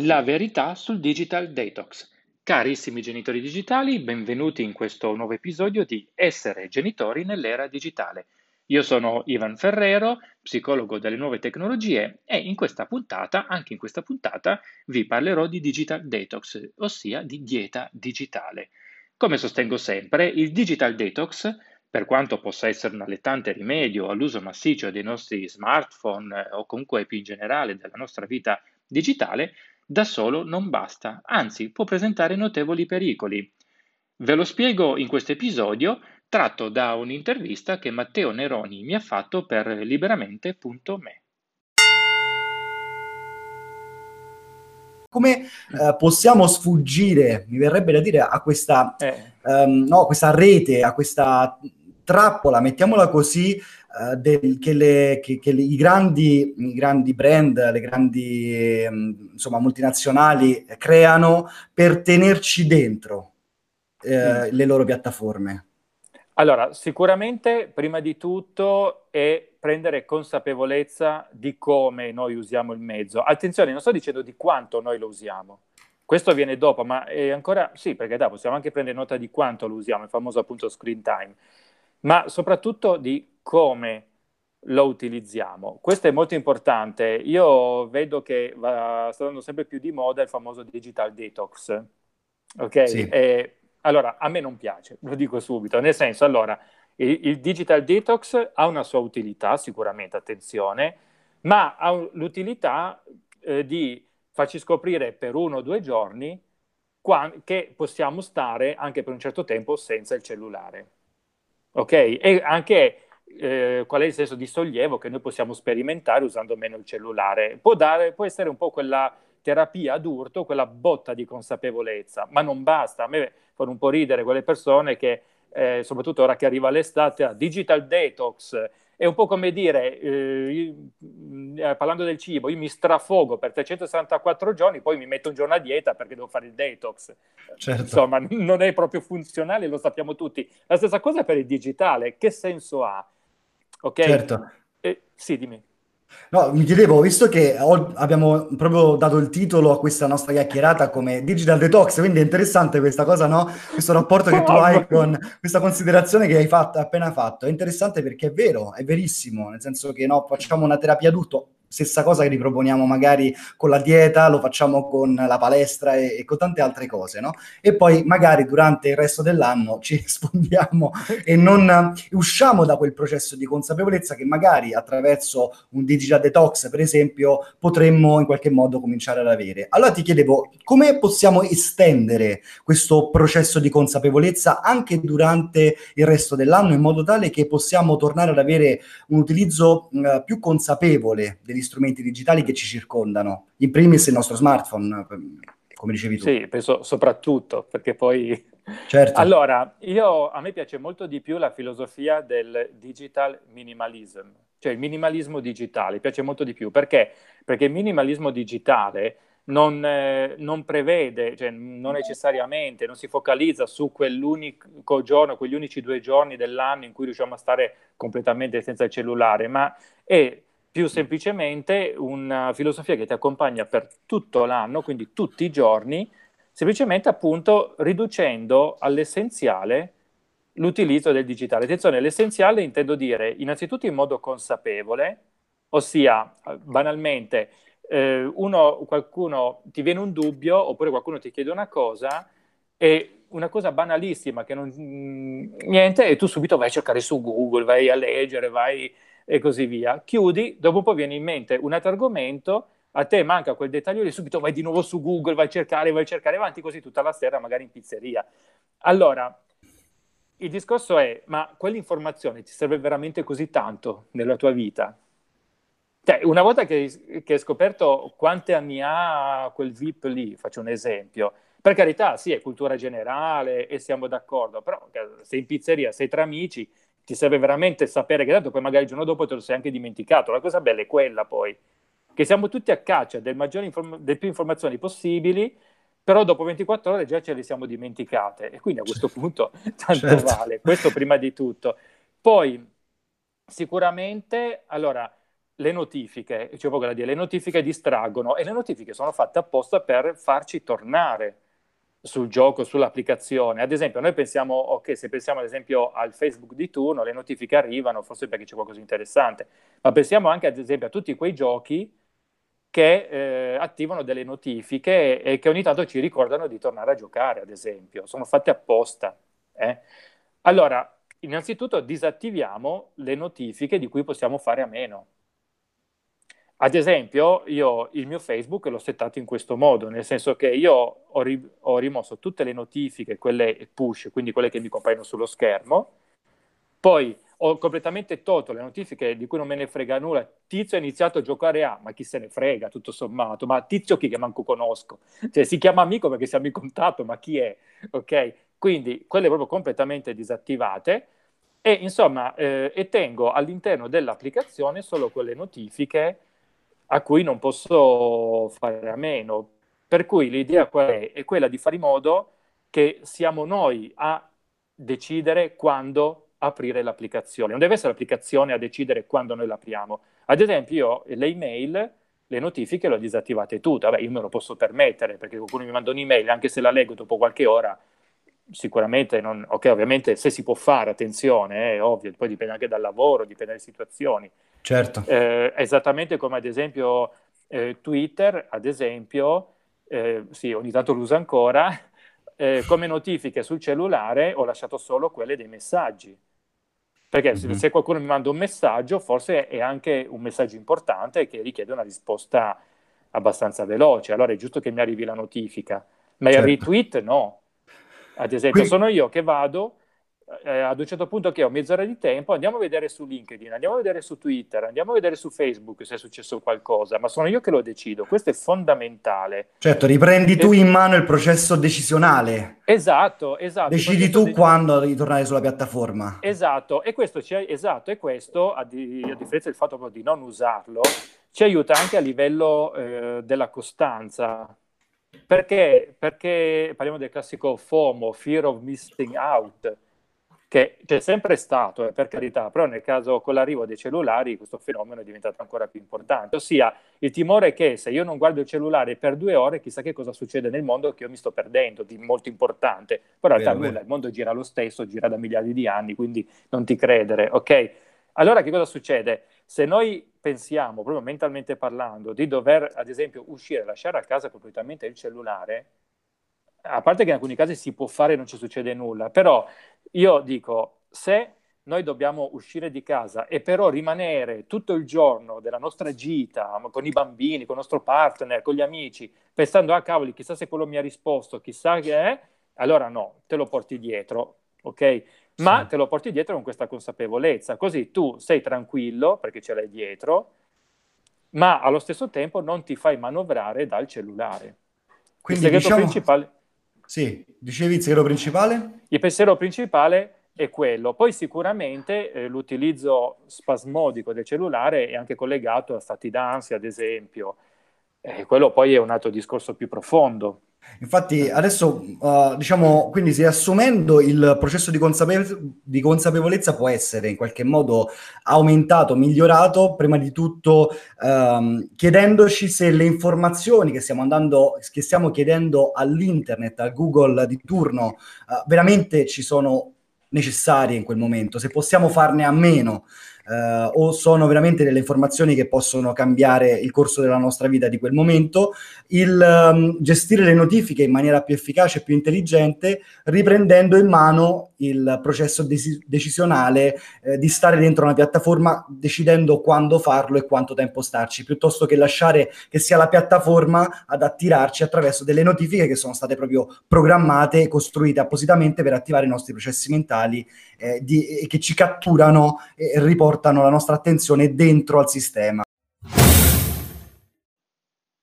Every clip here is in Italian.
La verità sul digital detox. Carissimi genitori digitali, benvenuti in questo nuovo episodio di Essere genitori nell'era digitale. Io sono Ivan Ferrero, psicologo delle nuove tecnologie e in questa puntata, anche in questa puntata, vi parlerò di digital detox, ossia di dieta digitale. Come sostengo sempre, il digital detox per quanto possa essere un allettante rimedio all'uso massiccio dei nostri smartphone eh, o comunque più in generale della nostra vita digitale, da solo non basta, anzi può presentare notevoli pericoli. Ve lo spiego in questo episodio tratto da un'intervista che Matteo Neroni mi ha fatto per liberamente.me. Come eh, possiamo sfuggire, mi verrebbe da dire, a questa, eh. um, no, questa rete, a questa trappola, mettiamola così, del, che, le, che, che le, i, grandi, i, grandi, brand, le grandi um, insomma, multinazionali creano per tenerci dentro uh, mm. le loro piattaforme? Allora, sicuramente prima di tutto è prendere consapevolezza di come noi usiamo il mezzo. Attenzione, non sto dicendo di quanto noi lo usiamo. Questo viene dopo, ma è ancora sì, perché da possiamo anche prendere nota di quanto lo usiamo, il famoso appunto screen time ma soprattutto di come lo utilizziamo. Questo è molto importante. Io vedo che va, sta andando sempre più di moda il famoso digital detox. Ok? Sì. E, allora, a me non piace, lo dico subito, nel senso, allora, il, il digital detox ha una sua utilità, sicuramente, attenzione, ma ha l'utilità eh, di farci scoprire per uno o due giorni qua, che possiamo stare anche per un certo tempo senza il cellulare ok? E anche eh, qual è il senso di sollievo che noi possiamo sperimentare usando meno il cellulare. Può, dare, può essere un po' quella terapia ad urto, quella botta di consapevolezza, ma non basta. A me fanno un po' ridere quelle persone che, eh, soprattutto ora che arriva l'estate, a digital detox, è un po' come dire, eh, io, eh, parlando del cibo, io mi strafogo per 364 giorni, poi mi metto un giorno a dieta perché devo fare il detox. Certo. Insomma, non è proprio funzionale, lo sappiamo tutti. La stessa cosa per il digitale, che senso ha? Ok? Certo. Eh, sì, dimmi. No, mi chiedevo, visto che ho, abbiamo proprio dato il titolo a questa nostra chiacchierata come Digital Detox, quindi è interessante questa cosa, no? Questo rapporto che tu hai con questa considerazione che hai fatto, appena fatto. È interessante perché è vero, è verissimo, nel senso che no, facciamo una terapia adulto, stessa cosa che riproponiamo magari con la dieta, lo facciamo con la palestra e, e, con tante altre cose, no? E poi magari durante il resto dell'anno ci sfondiamo e non usciamo da quel processo di consapevolezza che magari attraverso un digital detox, per esempio, potremmo in qualche modo cominciare ad avere. Allora ti chiedevo, come possiamo estendere questo processo di consapevolezza anche durante il resto dell'anno in modo tale che possiamo tornare ad avere un utilizzo mh, più consapevole degli strumenti digitali che ci circondano, in primis il nostro smartphone, come dicevi tu. Sì, penso soprattutto, perché poi... Certo. Allora, io, a me piace molto di più la filosofia del digital minimalism, cioè il minimalismo digitale, piace molto di più, perché? Perché il minimalismo digitale non, eh, non, prevede, cioè non necessariamente, non si focalizza su quell'unico giorno, quegli unici due giorni dell'anno in cui riusciamo a stare completamente senza il cellulare, ma è più semplicemente una filosofia che ti accompagna per tutto l'anno, quindi tutti i giorni, semplicemente appunto riducendo all'essenziale l'utilizzo del digitale. Attenzione, l'essenziale intendo dire innanzitutto in modo consapevole, ossia banalmente eh, uno, qualcuno ti viene un dubbio oppure qualcuno ti chiede una cosa e una cosa banalissima che non niente e tu subito vai a cercare su Google, vai a leggere, vai e così via. Chiudi, dopo un po' viene in mente un altro argomento, a te manca quel dettaglio lì, subito vai di nuovo su Google, vai a cercare, vai a cercare avanti così tutta la sera, magari in pizzeria. Allora, il discorso è, ma quell'informazione ti serve veramente così tanto nella tua vita? Cioè, una volta che, che hai scoperto quanti anni ha quel VIP lì, faccio un esempio, per carità, sì, è cultura generale e siamo d'accordo, però sei in pizzeria, sei tra amici, ti serve veramente sapere che tanto poi magari il giorno dopo te lo sei anche dimenticato. La cosa bella è quella poi, che siamo tutti a caccia del inform- delle più informazioni possibili, però dopo 24 ore già ce le siamo dimenticate e quindi a questo punto tanto certo. vale, questo prima di tutto. Poi sicuramente, allora, le notifiche, c'è poco da dire, le notifiche distraggono e le notifiche sono fatte apposta per farci tornare sul gioco, sull'applicazione. Ad esempio, noi pensiamo, ok, se pensiamo ad esempio al Facebook di turno, le notifiche arrivano, forse perché c'è qualcosa di interessante, ma pensiamo anche ad esempio a tutti quei giochi che eh, attivano delle notifiche e che ogni tanto ci ricordano di tornare a giocare, ad esempio. Sono fatte apposta. Eh? Allora, innanzitutto disattiviamo le notifiche di cui possiamo fare a meno. Ad esempio, io il mio Facebook l'ho settato in questo modo, nel senso che io ho, ri- ho rimosso tutte le notifiche, quelle push, quindi quelle che mi compaiono sullo schermo, poi ho completamente tolto le notifiche di cui non me ne frega nulla. Tizio ha iniziato a giocare a, ma chi se ne frega, tutto sommato, ma Tizio chi che manco conosco, cioè si chiama amico perché siamo in contatto, ma chi è? Ok? Quindi quelle proprio completamente disattivate e insomma, eh, e tengo all'interno dell'applicazione solo quelle notifiche a cui non posso fare a meno. Per cui l'idea qual è? È quella di fare in modo che siamo noi a decidere quando aprire l'applicazione. Non deve essere l'applicazione a decidere quando noi l'apriamo. Ad esempio, io le email, le notifiche le ho disattivate tutte. Vabbè, io me lo posso permettere perché qualcuno mi manda un'email, anche se la leggo dopo qualche ora, sicuramente non... Ok, ovviamente se si può fare, attenzione, è ovvio, poi dipende anche dal lavoro, dipende dalle situazioni. Certo. Eh, esattamente come ad esempio eh, Twitter, ad esempio, eh, sì, ogni tanto lo uso ancora, eh, come notifiche sul cellulare ho lasciato solo quelle dei messaggi. Perché mm-hmm. se, qualcuno mi manda un messaggio, forse è anche un messaggio importante che richiede una risposta abbastanza veloce. Allora è giusto che mi arrivi la notifica. Ma certo. il retweet no. Ad esempio, Quindi... sono io che vado, eh, ad un certo punto che ho mezz'ora di tempo, andiamo a vedere su LinkedIn, andiamo a vedere su Twitter, andiamo a vedere su Facebook se è successo qualcosa, ma sono io che lo decido, questo è fondamentale. Certo, riprendi e... tu in mano il processo decisionale. Esatto, esatto. Decidi tu de... quando ritornare sulla piattaforma. Esatto, e questo, ci... esatto, e questo a, di... a, differenza del fatto di non usarlo, ci aiuta anche a livello eh, della costanza. Perché? Perché parliamo del classico FOMO, Fear of Missing Out che c'è sempre stato, eh, per carità, però nel caso con l'arrivo dei cellulari questo fenomeno è diventato ancora più importante, ossia il timore che se io non guardo il cellulare per due ore chissà che cosa succede nel mondo che io mi sto perdendo di molto importante, però in realtà nulla, il mondo gira lo stesso, gira da miliardi di anni, quindi non ti credere, ok? Allora che cosa succede? Se noi pensiamo, proprio mentalmente parlando, di dover ad esempio uscire, lasciare a casa completamente il cellulare, a parte che in alcuni casi si può fare e non ci succede nulla, però io dico, se noi dobbiamo uscire di casa e però rimanere tutto il giorno della nostra gita con i bambini, con il nostro partner, con gli amici, pensando, ah cavoli, chissà se quello mi ha risposto, chissà che è, allora no, te lo porti dietro, ok? Ma sì. te lo porti dietro con questa consapevolezza, così tu sei tranquillo perché ce l'hai dietro, ma allo stesso tempo non ti fai manovrare dal cellulare. Quindi il segreto diciamo... principale sì, dicevi il pensiero principale? Il pensiero principale è quello. Poi sicuramente eh, l'utilizzo spasmodico del cellulare è anche collegato a stati d'ansia, ad esempio. Eh, quello poi è un altro discorso più profondo. Infatti adesso, uh, diciamo, quindi riassumendo, il processo di, consapevolezza, di consapevolezza può essere in qualche modo aumentato, migliorato, prima di tutto um, chiedendoci se le informazioni che stiamo, andando, che stiamo chiedendo all'internet, a Google di turno, uh, veramente ci sono necessarie in quel momento, se possiamo farne a meno eh, o sono veramente delle informazioni che possono cambiare il corso della nostra vita di quel momento, il um, gestire le notifiche in maniera più efficace e più intelligente, riprendendo in mano il processo desi- decisionale eh, di stare dentro una piattaforma decidendo quando farlo e quanto tempo starci, piuttosto che lasciare che sia la piattaforma ad attirarci attraverso delle notifiche che sono state proprio programmate e costruite appositamente per attivare i nostri processi mentali eh, di, che ci catturano e riportano la nostra attenzione dentro al sistema.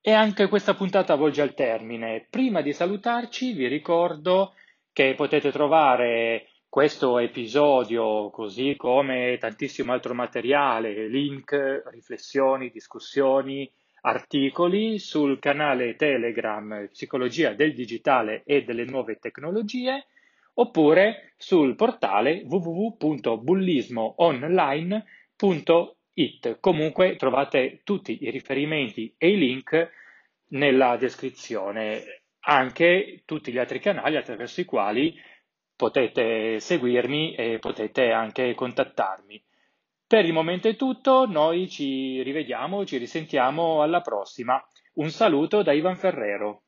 E anche questa puntata volge al termine. Prima di salutarci vi ricordo che potete trovare questo episodio, così come tantissimo altro materiale, link, riflessioni, discussioni, articoli sul canale Telegram Psicologia del Digitale e delle Nuove Tecnologie oppure sul portale www.bullismoonline.it. it. Comunque trovate tutti i riferimenti e i link nella descrizione, anche tutti gli altri canali attraverso i quali potete seguirmi e potete anche contattarmi. Per il momento è tutto, noi ci rivediamo, ci risentiamo alla prossima. Un saluto da Ivan Ferrero.